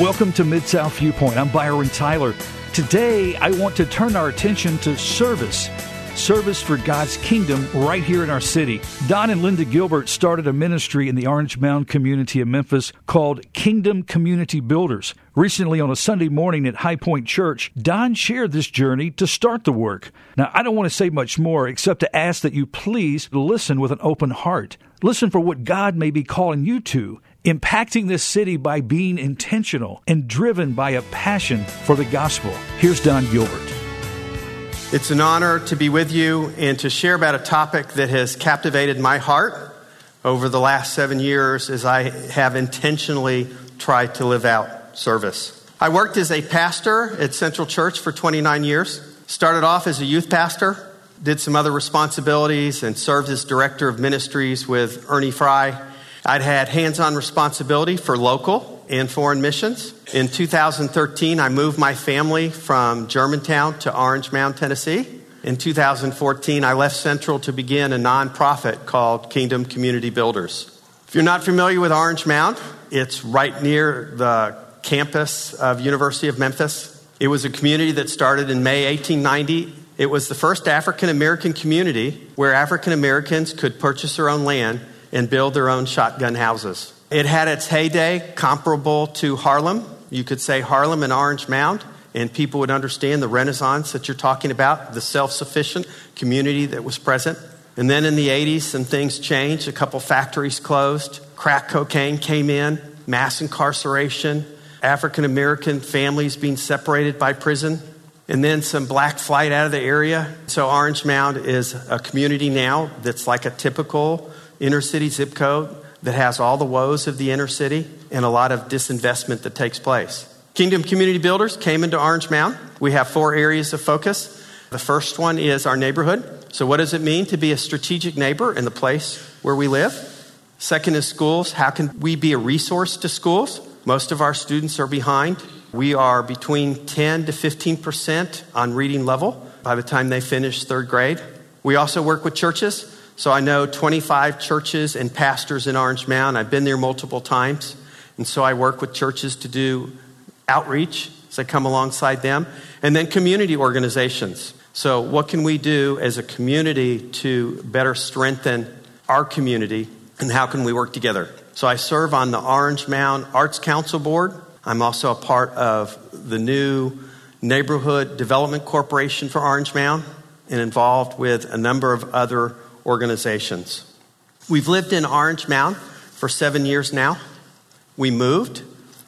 Welcome to Mid South Viewpoint. I'm Byron Tyler. Today, I want to turn our attention to service. Service for God's kingdom right here in our city. Don and Linda Gilbert started a ministry in the Orange Mound community of Memphis called Kingdom Community Builders. Recently, on a Sunday morning at High Point Church, Don shared this journey to start the work. Now, I don't want to say much more except to ask that you please listen with an open heart. Listen for what God may be calling you to impacting this city by being intentional and driven by a passion for the gospel. Here's Don Gilbert. It's an honor to be with you and to share about a topic that has captivated my heart over the last seven years as I have intentionally tried to live out service. I worked as a pastor at Central Church for 29 years, started off as a youth pastor, did some other responsibilities, and served as director of ministries with Ernie Fry I'd had hands on responsibility for local and foreign missions. In 2013, I moved my family from Germantown to Orange Mound, Tennessee. In 2014, I left Central to begin a nonprofit called Kingdom Community Builders. If you're not familiar with Orange Mound, it's right near the campus of University of Memphis. It was a community that started in May 1890. It was the first African American community where African Americans could purchase their own land and build their own shotgun houses. It had its heyday comparable to Harlem. You could say Harlem and Orange Mound, and people would understand the renaissance that you're talking about, the self sufficient community that was present. And then in the 80s, some things changed. A couple factories closed, crack cocaine came in, mass incarceration, African American families being separated by prison, and then some black flight out of the area. So Orange Mound is a community now that's like a typical inner city zip code that has all the woes of the inner city and a lot of disinvestment that takes place. Kingdom Community Builders came into Orange Mound. We have four areas of focus. The first one is our neighborhood. So, what does it mean to be a strategic neighbor in the place where we live? Second is schools. How can we be a resource to schools? Most of our students are behind. We are between 10 to 15% on reading level by the time they finish third grade. We also work with churches. So I know 25 churches and pastors in Orange Mound. I've been there multiple times. And so I work with churches to do outreach as I come alongside them. And then community organizations. So, what can we do as a community to better strengthen our community and how can we work together? So, I serve on the Orange Mound Arts Council Board. I'm also a part of the new Neighborhood Development Corporation for Orange Mound and involved with a number of other organizations. We've lived in Orange Mound for seven years now. We moved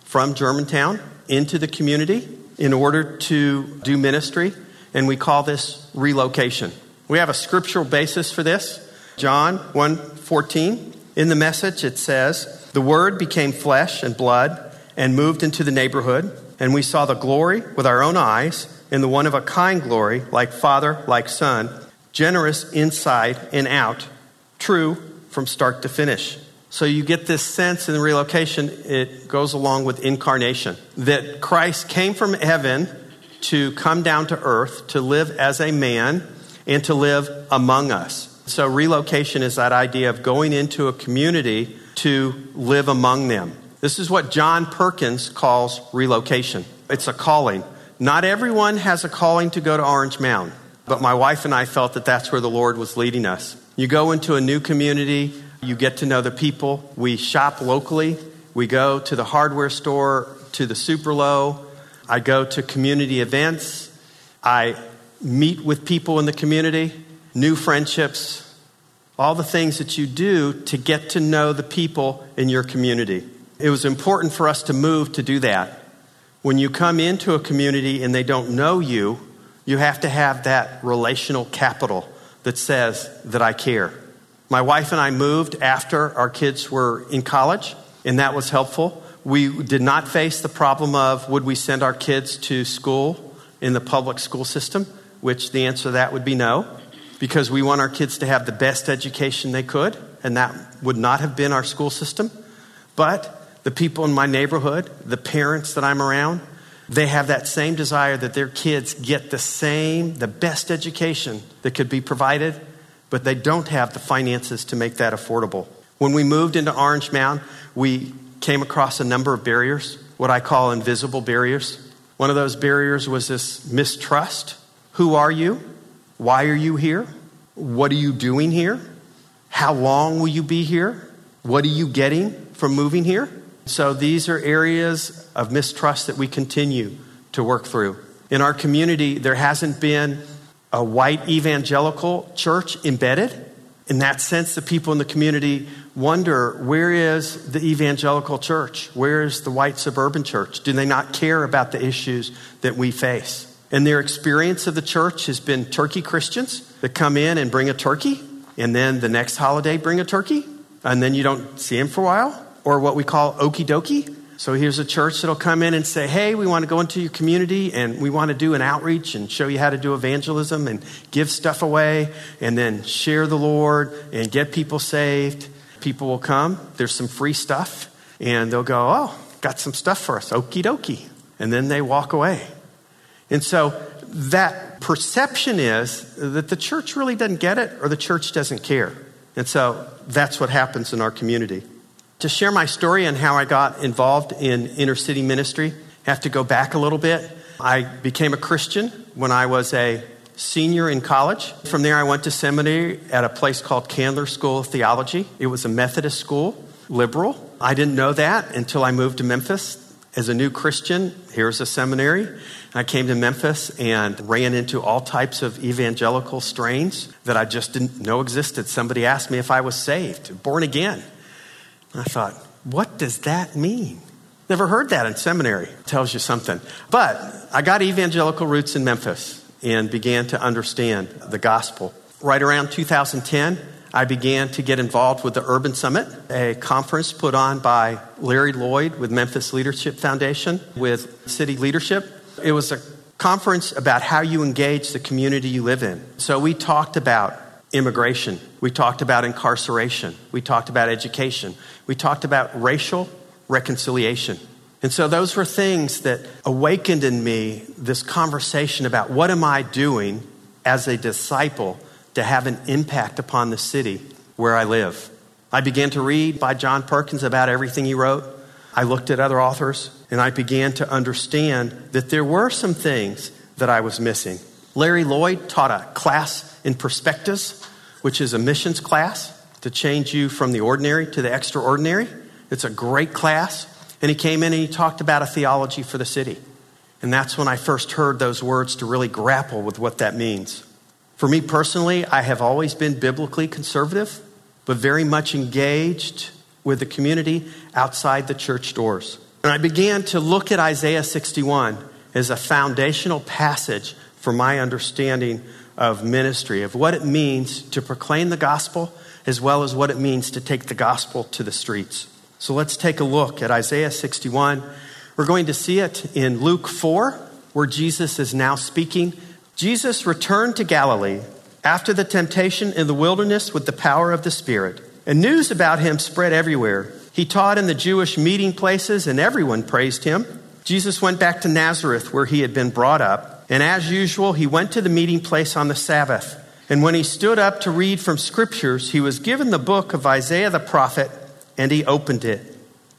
from Germantown into the community in order to do ministry, and we call this relocation. We have a scriptural basis for this. John 1:14. In the message it says, "The word became flesh and blood and moved into the neighborhood, and we saw the glory with our own eyes, in the one of a kind glory, like Father, like Son, generous inside and out, true from start to finish. So you get this sense in relocation, it goes along with incarnation, that Christ came from heaven to come down to earth, to live as a man, and to live among us. So relocation is that idea of going into a community to live among them. This is what John Perkins calls relocation. It's a calling. Not everyone has a calling to go to Orange Mound. But my wife and I felt that that's where the Lord was leading us. You go into a new community, you get to know the people. We shop locally. We go to the hardware store, to the Superlo. I go to community events. I meet with people in the community, new friendships, all the things that you do to get to know the people in your community. It was important for us to move to do that. When you come into a community and they don't know you, you have to have that relational capital that says that I care. My wife and I moved after our kids were in college, and that was helpful. We did not face the problem of would we send our kids to school in the public school system, which the answer to that would be no, because we want our kids to have the best education they could, and that would not have been our school system. But the people in my neighborhood, the parents that I'm around, they have that same desire that their kids get the same, the best education that could be provided, but they don't have the finances to make that affordable. When we moved into Orange Mound, we came across a number of barriers. what I call invisible barriers. One of those barriers was this mistrust. Who are you? Why are you here? What are you doing here? How long will you be here? What are you getting from moving here? So these are areas of mistrust that we continue to work through. In our community, there hasn't been a white evangelical church embedded. In that sense, the people in the community wonder where is the evangelical church? Where is the white suburban church? Do they not care about the issues that we face? And their experience of the church has been turkey Christians that come in and bring a turkey, and then the next holiday bring a turkey, and then you don't see them for a while, or what we call okie dokie. So here's a church that'll come in and say, Hey, we want to go into your community and we want to do an outreach and show you how to do evangelism and give stuff away and then share the Lord and get people saved. People will come, there's some free stuff, and they'll go, Oh, got some stuff for us, okie dokie. And then they walk away. And so that perception is that the church really doesn't get it or the church doesn't care. And so that's what happens in our community. To share my story and how I got involved in inner city ministry, I have to go back a little bit. I became a Christian when I was a senior in college. From there, I went to seminary at a place called Candler School of Theology. It was a Methodist school, liberal. I didn't know that until I moved to Memphis as a new Christian. Here's a seminary. I came to Memphis and ran into all types of evangelical strains that I just didn't know existed. Somebody asked me if I was saved, born again. I thought, what does that mean? Never heard that in seminary. Tells you something. But I got evangelical roots in Memphis and began to understand the gospel. Right around 2010, I began to get involved with the Urban Summit, a conference put on by Larry Lloyd with Memphis Leadership Foundation with city leadership. It was a conference about how you engage the community you live in. So we talked about immigration. We talked about incarceration. We talked about education. We talked about racial reconciliation. And so those were things that awakened in me this conversation about what am I doing as a disciple to have an impact upon the city where I live. I began to read by John Perkins about everything he wrote. I looked at other authors and I began to understand that there were some things that I was missing. Larry Lloyd taught a class in perspectives, which is a missions class to change you from the ordinary to the extraordinary. It's a great class. And he came in and he talked about a theology for the city. And that's when I first heard those words to really grapple with what that means. For me personally, I have always been biblically conservative, but very much engaged with the community outside the church doors. And I began to look at Isaiah 61 as a foundational passage for my understanding of ministry, of what it means to proclaim the gospel, as well as what it means to take the gospel to the streets. So let's take a look at Isaiah 61. We're going to see it in Luke 4, where Jesus is now speaking. Jesus returned to Galilee after the temptation in the wilderness with the power of the Spirit, and news about him spread everywhere. He taught in the Jewish meeting places, and everyone praised him. Jesus went back to Nazareth, where he had been brought up, and as usual, he went to the meeting place on the Sabbath. And when he stood up to read from scriptures, he was given the book of Isaiah the prophet, and he opened it.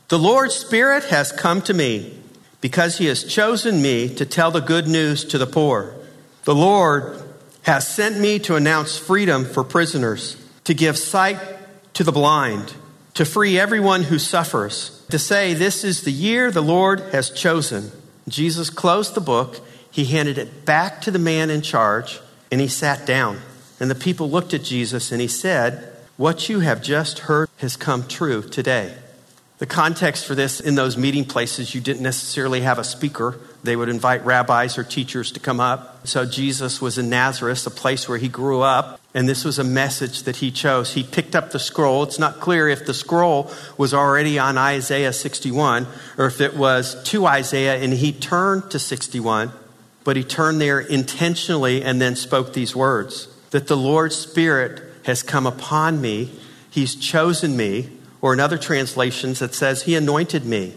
The Lord's Spirit has come to me because he has chosen me to tell the good news to the poor. The Lord has sent me to announce freedom for prisoners, to give sight to the blind to free everyone who suffers, to say, This is the year the Lord has chosen. Jesus closed the book, he handed it back to the man in charge, and he sat down. And the people looked at Jesus, and he said, What you have just heard has come true today. The context for this in those meeting places, you didn't necessarily have a speaker. They would invite rabbis or teachers to come up. So Jesus was in Nazareth, a place where he grew up, and this was a message that he chose. He picked up the scroll. It's not clear if the scroll was already on Isaiah 61 or if it was to Isaiah and he turned to 61, but he turned there intentionally and then spoke these words that the Lord's Spirit has come upon me, he's chosen me or in other translations, it says, He anointed me.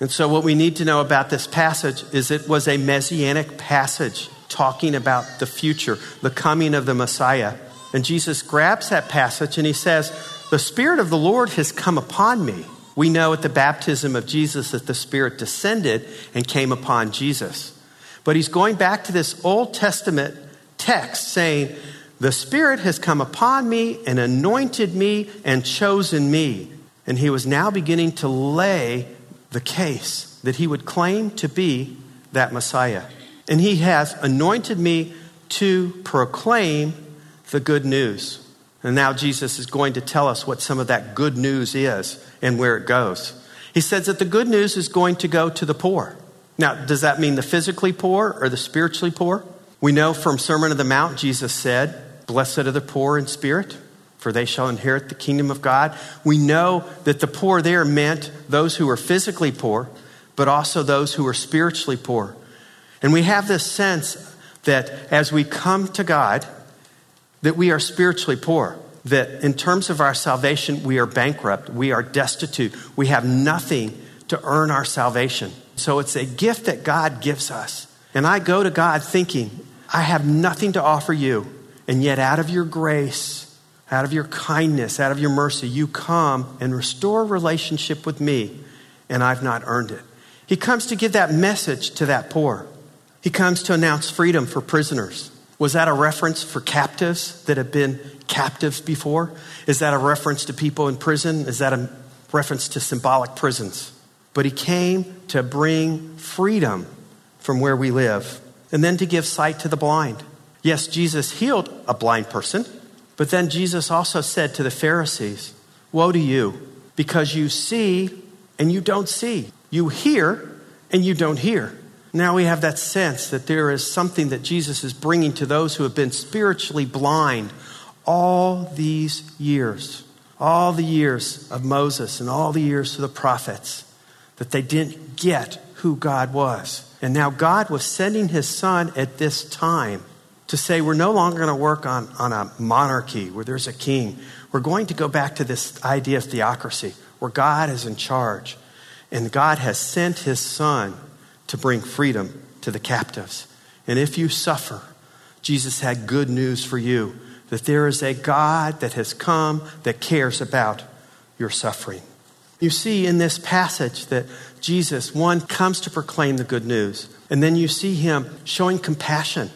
And so, what we need to know about this passage is it was a messianic passage talking about the future, the coming of the Messiah. And Jesus grabs that passage and he says, The Spirit of the Lord has come upon me. We know at the baptism of Jesus that the Spirit descended and came upon Jesus. But he's going back to this Old Testament text saying, The Spirit has come upon me and anointed me and chosen me. And he was now beginning to lay the case that he would claim to be that Messiah. And he has anointed me to proclaim the good news. And now Jesus is going to tell us what some of that good news is and where it goes. He says that the good news is going to go to the poor. Now, does that mean the physically poor or the spiritually poor? We know from Sermon on the Mount, Jesus said, Blessed are the poor in spirit, for they shall inherit the kingdom of God. We know that the poor there meant those who are physically poor, but also those who are spiritually poor. And we have this sense that as we come to God, that we are spiritually poor, that in terms of our salvation, we are bankrupt, we are destitute, we have nothing to earn our salvation. So it's a gift that God gives us. And I go to God thinking, I have nothing to offer you. And yet, out of your grace, out of your kindness, out of your mercy, you come and restore relationship with me, and I've not earned it. He comes to give that message to that poor. He comes to announce freedom for prisoners. Was that a reference for captives that have been captives before? Is that a reference to people in prison? Is that a reference to symbolic prisons? But he came to bring freedom from where we live and then to give sight to the blind. Yes, Jesus healed a blind person, but then Jesus also said to the Pharisees, Woe to you, because you see and you don't see. You hear and you don't hear. Now we have that sense that there is something that Jesus is bringing to those who have been spiritually blind all these years, all the years of Moses and all the years of the prophets that they didn't get who God was. And now God was sending his son at this time to say, we're no longer going to work on, on a monarchy where there's a king. We're going to go back to this idea of theocracy where God is in charge. And God has sent his son to bring freedom to the captives. And if you suffer, Jesus had good news for you that there is a God that has come that cares about your suffering. You see in this passage that Jesus, one, comes to proclaim the good news. And then you see him showing compassion,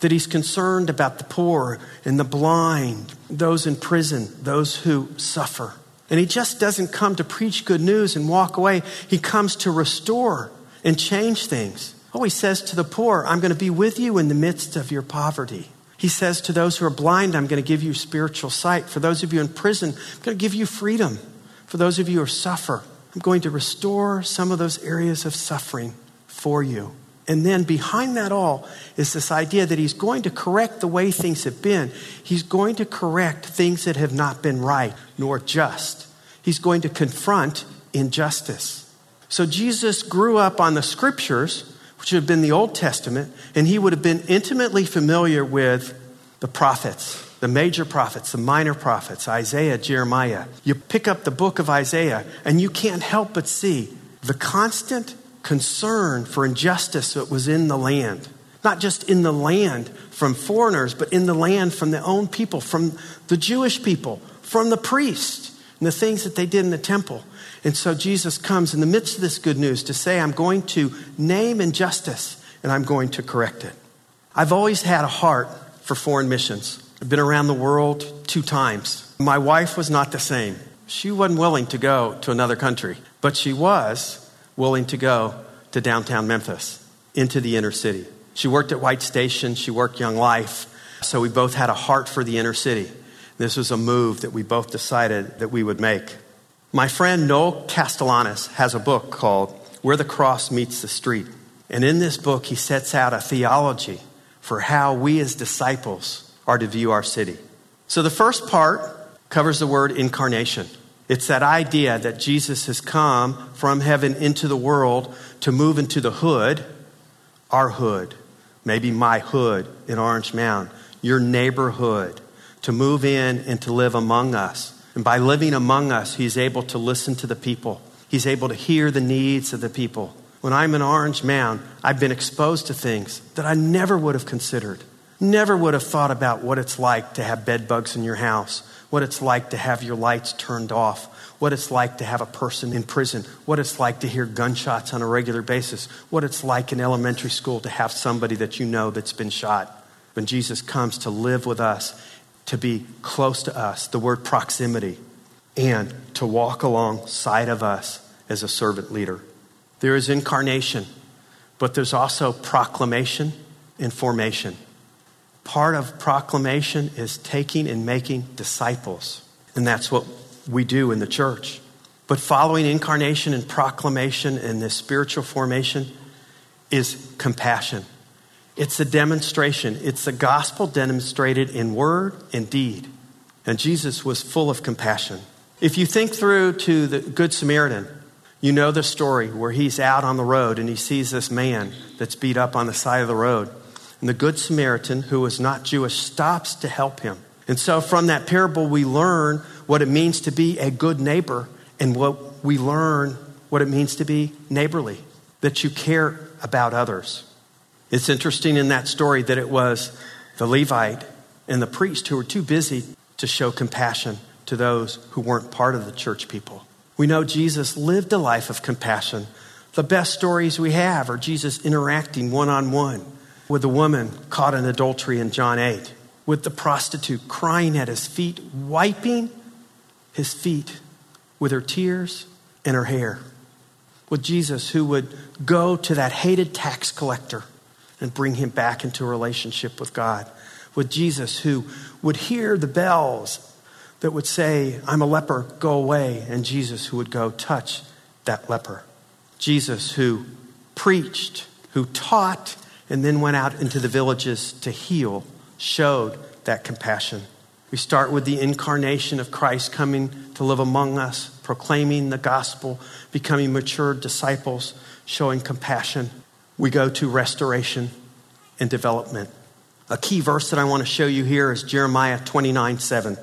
that he's concerned about the poor and the blind, those in prison, those who suffer. And he just doesn't come to preach good news and walk away. He comes to restore and change things. Oh, he says to the poor, I'm going to be with you in the midst of your poverty. He says to those who are blind, I'm going to give you spiritual sight. For those of you in prison, I'm going to give you freedom. For those of you who suffer, I'm going to restore some of those areas of suffering for you. And then behind that all is this idea that he's going to correct the way things have been. He's going to correct things that have not been right nor just. He's going to confront injustice. So Jesus grew up on the scriptures, which would have been the Old Testament, and he would have been intimately familiar with the prophets the major prophets, the minor prophets, Isaiah, Jeremiah. You pick up the book of Isaiah, and you can't help but see the constant concern for injustice that was in the land. Not just in the land from foreigners, but in the land from the own people, from the Jewish people, from the priests, and the things that they did in the temple. And so Jesus comes in the midst of this good news to say, I'm going to name injustice and I'm going to correct it. I've always had a heart for foreign missions. I've been around the world two times. My wife was not the same. She wasn't willing to go to another country, but she was willing to go to downtown Memphis, into the inner city. She worked at White Station, she worked Young Life, so we both had a heart for the inner city. This was a move that we both decided that we would make. My friend Noel Castellanos has a book called Where the Cross Meets the Street. And in this book, he sets out a theology for how we as disciples are to view our city. So the first part covers the word incarnation. It's that idea that Jesus has come from heaven into the world to move into the hood, our hood, maybe my hood in Orange Mound, your neighborhood, to move in and to live among us. And by living among us, he's able to listen to the people. He's able to hear the needs of the people. When I'm in Orange Mound, I've been exposed to things that I never would have considered. Never would have thought about what it's like to have bed bugs in your house what it's like to have your lights turned off, what it's like to have a person in prison, what it's like to hear gunshots on a regular basis, what it's like in elementary school to have somebody that you know that's been shot. When Jesus comes to live with us, to be close to us, the word proximity, and to walk alongside of us as a servant leader. There is incarnation, but there's also proclamation and formation. Part of proclamation is taking and making disciples. And that's what we do in the church. But following incarnation and proclamation and this spiritual formation is compassion. It's a demonstration, it's the gospel demonstrated in word and deed. And Jesus was full of compassion. If you think through to the Good Samaritan, you know the story where he's out on the road and he sees this man that's beat up on the side of the road. And the Good Samaritan, who was not Jewish, stops to help him. And so from that parable, we learn what it means to be a good neighbor and what we learn what it means to be neighborly, that you care about others. It's interesting in that story that it was the Levite and the priest who were too busy to show compassion to those who weren't part of the church people. We know Jesus lived a life of compassion. The best stories we have are Jesus interacting one on one with the woman caught in adultery in John 8, with the prostitute crying at his feet, wiping his feet with her tears and her hair, with Jesus who would go to that hated tax collector and bring him back into a relationship with God, with Jesus who would hear the bells that would say, I'm a leper, go away, and Jesus who would go touch that leper. Jesus who preached, who taught, and then went out into the villages to heal, showed that compassion. We start with the incarnation of Christ coming to live among us, proclaiming the gospel, becoming mature disciples, showing compassion. We go to restoration and development. A key verse that I want to show you here is Jeremiah 29 7.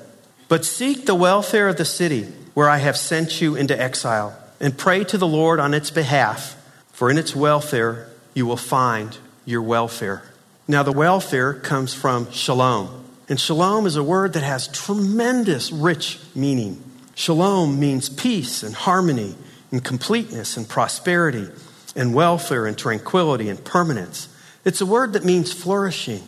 But seek the welfare of the city where I have sent you into exile, and pray to the Lord on its behalf, for in its welfare you will find your welfare. Now, the welfare comes from shalom. And shalom is a word that has tremendous rich meaning. Shalom means peace and harmony and completeness and prosperity and welfare and tranquility and permanence. It's a word that means flourishing.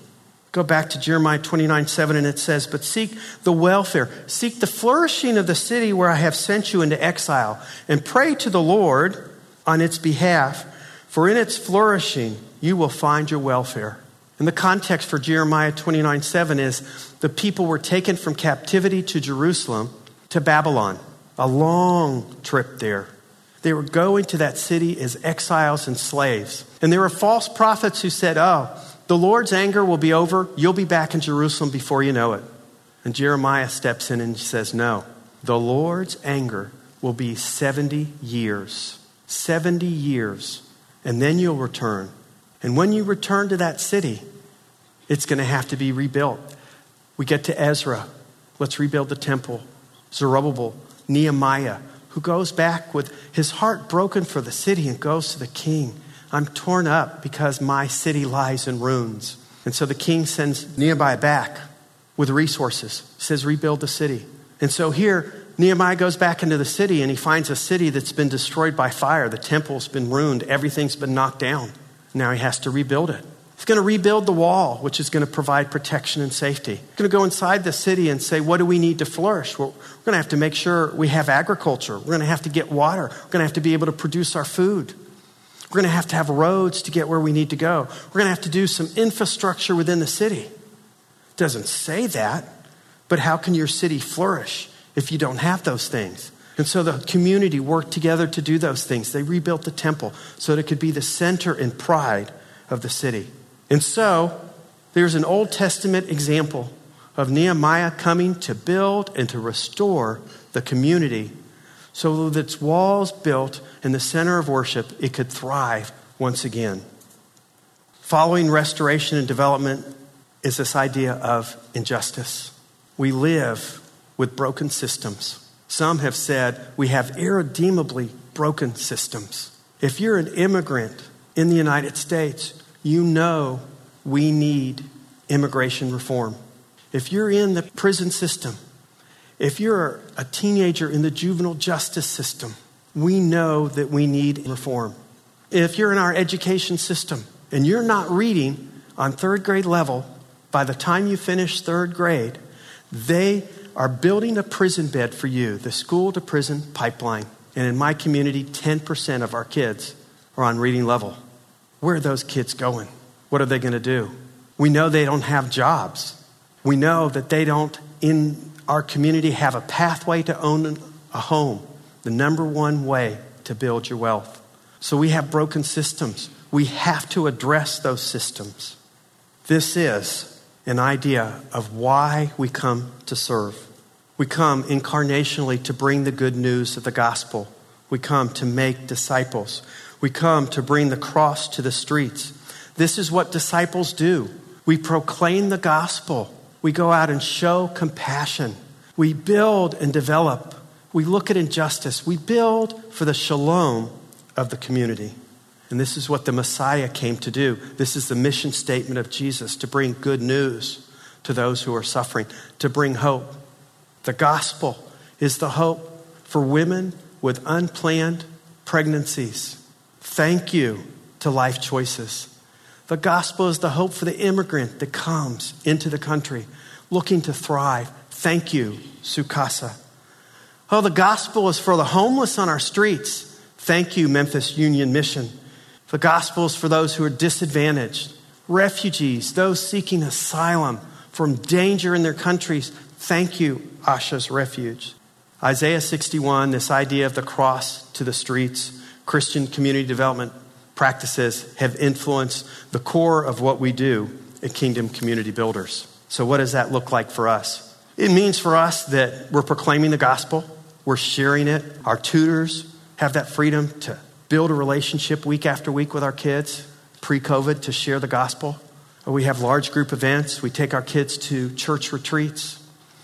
Go back to Jeremiah 29 7, and it says, But seek the welfare, seek the flourishing of the city where I have sent you into exile, and pray to the Lord on its behalf, for in its flourishing you will find your welfare. And the context for Jeremiah 29 7 is the people were taken from captivity to Jerusalem to Babylon, a long trip there. They were going to that city as exiles and slaves. And there were false prophets who said, Oh, the Lord's anger will be over. You'll be back in Jerusalem before you know it. And Jeremiah steps in and says, No, the Lord's anger will be 70 years. 70 years. And then you'll return. And when you return to that city, it's going to have to be rebuilt. We get to Ezra. Let's rebuild the temple. Zerubbabel, Nehemiah, who goes back with his heart broken for the city and goes to the king I'm torn up because my city lies in ruins. And so the king sends Nehemiah back with resources, he says, rebuild the city. And so here, Nehemiah goes back into the city and he finds a city that's been destroyed by fire. The temple's been ruined, everything's been knocked down. Now he has to rebuild it. He's going to rebuild the wall, which is going to provide protection and safety. He's going to go inside the city and say, What do we need to flourish? Well, we're going to have to make sure we have agriculture. We're going to have to get water. We're going to have to be able to produce our food. We're going to have to have roads to get where we need to go. We're going to have to do some infrastructure within the city. It doesn't say that, but how can your city flourish if you don't have those things? And so the community worked together to do those things. They rebuilt the temple so that it could be the center and pride of the city. And so there's an Old Testament example of Nehemiah coming to build and to restore the community so that its walls built in the center of worship, it could thrive once again. Following restoration and development is this idea of injustice. We live with broken systems. Some have said we have irredeemably broken systems. If you're an immigrant in the United States, you know we need immigration reform. If you're in the prison system, If you're a teenager in the juvenile justice system, we know that we need reform. If you're in our education system and you're not reading on third grade level, by the time you finish third grade, they are building a prison bed for you, the school to prison pipeline. And in my community, 10% of our kids are on reading level. Where are those kids going? What are they going to do? We know they don't have jobs. We know that they don't, in our community, have a pathway to own a home, the number one way to build your wealth. So we have broken systems. We have to address those systems. This is an idea of why we come to serve. We come incarnationally to bring the good news of the gospel. We come to make disciples. We come to bring the cross to the streets. This is what disciples do. We proclaim the gospel. We go out and show compassion. We build and develop. We look at injustice. We build for the shalom of the community. And this is what the Messiah came to do. This is the mission statement of Jesus to bring good news to those who are suffering, to bring hope. The gospel is the hope for women with unplanned pregnancies. Thank you to Life Choices. The gospel is the hope for the immigrant that comes into the country looking to thrive. Thank you, Su Casa. Oh, the gospel is for the homeless on our streets. Thank you, Memphis Union Mission. The gospel is for those who are disadvantaged, refugees, those seeking asylum from danger in their countries. Thank you, Asha's Refuge. Isaiah 61, this idea of the cross to the streets, Christian community development practices have influenced the core of what we do at Kingdom Community Builders. So, what does that look like for us? It means for us that we're proclaiming the gospel, we're sharing it. Our tutors have that freedom to build a relationship week after week with our kids pre COVID to share the gospel. We have large group events. We take our kids to church retreats.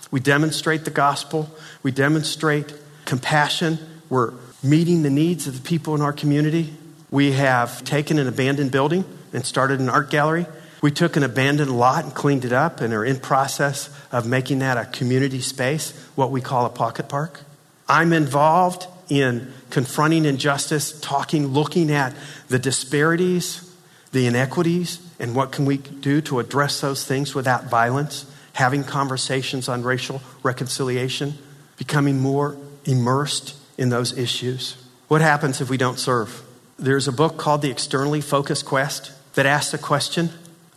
We demonstrate the gospel. We demonstrate compassion. We're meeting the needs of the people in our community. We have taken an abandoned building and started an art gallery. We took an abandoned lot and cleaned it up and are in process of making that a community space, what we call a pocket park. I'm involved in confronting injustice, talking, looking at the disparities, the inequities, and what can we do to address those things without violence, having conversations on racial reconciliation, becoming more immersed in those issues. What happens if we don't serve? There's a book called The Externally Focused Quest that asks the question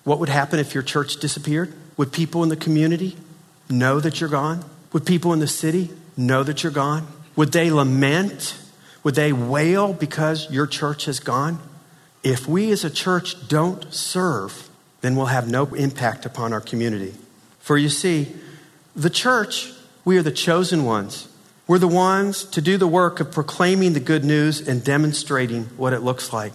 what would happen if your church disappeared? Would people in the community know that you're gone? Would people in the city know that you're gone? Would they lament? Would they wail because your church has gone? If we as a church don't serve, then we'll have no impact upon our community. For you see, the church, we are the chosen ones. We're the ones to do the work of proclaiming the good news and demonstrating what it looks like.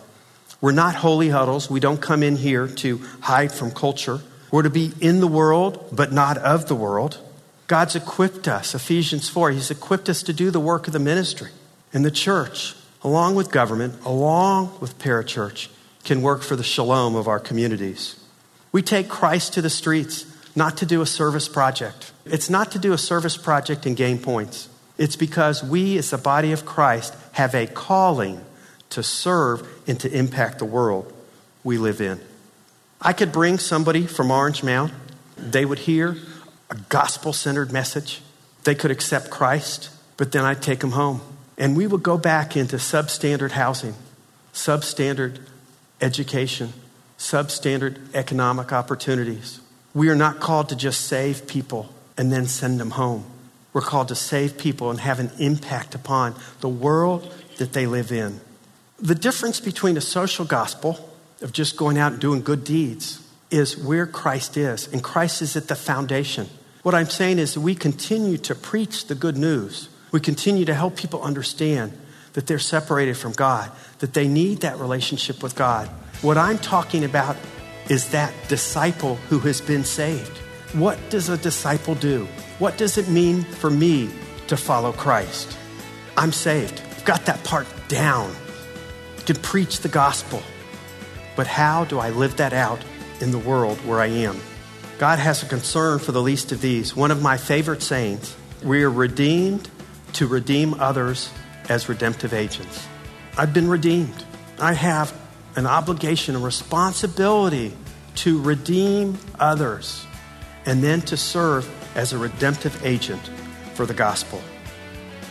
We're not holy huddles. We don't come in here to hide from culture. We're to be in the world, but not of the world. God's equipped us, Ephesians 4, He's equipped us to do the work of the ministry. And the church, along with government, along with parachurch, can work for the shalom of our communities. We take Christ to the streets not to do a service project. It's not to do a service project and gain points. It's because we, as the body of Christ, have a calling to serve and to impact the world we live in. I could bring somebody from Orange Mound, they would hear a gospel centered message. They could accept Christ, but then I'd take them home. And we would go back into substandard housing, substandard education, substandard economic opportunities. We are not called to just save people and then send them home. We're called to save people and have an impact upon the world that they live in. The difference between a social gospel of just going out and doing good deeds is where Christ is, and Christ is at the foundation. What I'm saying is we continue to preach the good news. We continue to help people understand that they're separated from God, that they need that relationship with God. What I'm talking about is that disciple who has been saved. What does a disciple do? What does it mean for me to follow Christ? I'm saved. I've got that part down. Can preach the gospel. But how do I live that out in the world where I am? God has a concern for the least of these. One of my favorite sayings We are redeemed to redeem others as redemptive agents. I've been redeemed. I have an obligation, a responsibility to redeem others and then to serve as a redemptive agent for the gospel.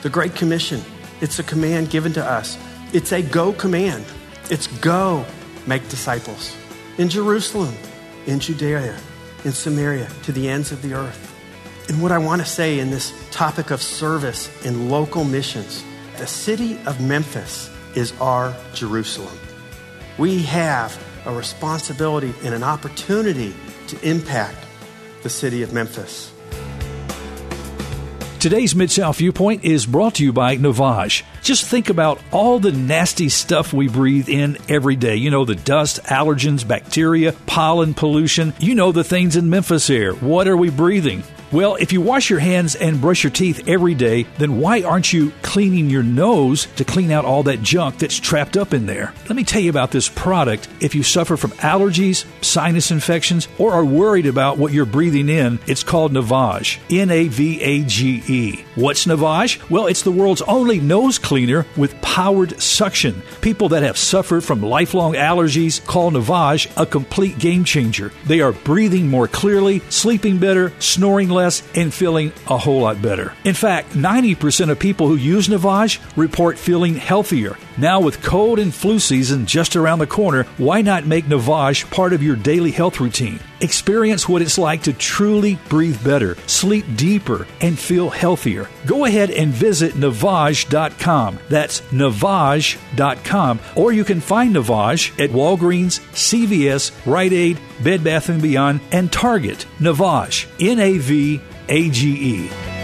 The Great Commission, it's a command given to us. It's a go command. It's go make disciples in Jerusalem, in Judea, in Samaria, to the ends of the earth. And what I want to say in this topic of service and local missions, the city of Memphis is our Jerusalem. We have a responsibility and an opportunity to impact the city of Memphis. Today's Mid South Viewpoint is brought to you by Navage. Just think about all the nasty stuff we breathe in every day. You know, the dust, allergens, bacteria, pollen, pollution. You know the things in Memphis air. What are we breathing? Well, if you wash your hands and brush your teeth every day, then why aren't you cleaning your nose to clean out all that junk that's trapped up in there? Let me tell you about this product. If you suffer from allergies, sinus infections, or are worried about what you're breathing in, it's called Navage. N A V A G E. What's Navage? Well, it's the world's only nose cleaner with powered suction. People that have suffered from lifelong allergies call Navage a complete game changer. They are breathing more clearly, sleeping better, snoring less, and feeling a whole lot better. In fact, 90% of people who use Navage report feeling healthier. Now, with cold and flu season just around the corner, why not make Navage part of your daily health routine? Experience what it's like to truly breathe better, sleep deeper, and feel healthier. Go ahead and visit Navage.com. That's Navage.com. Or you can find Navage at Walgreens, CVS, Rite Aid, Bed Bath & Beyond, and Target. Navage. N A V A G E.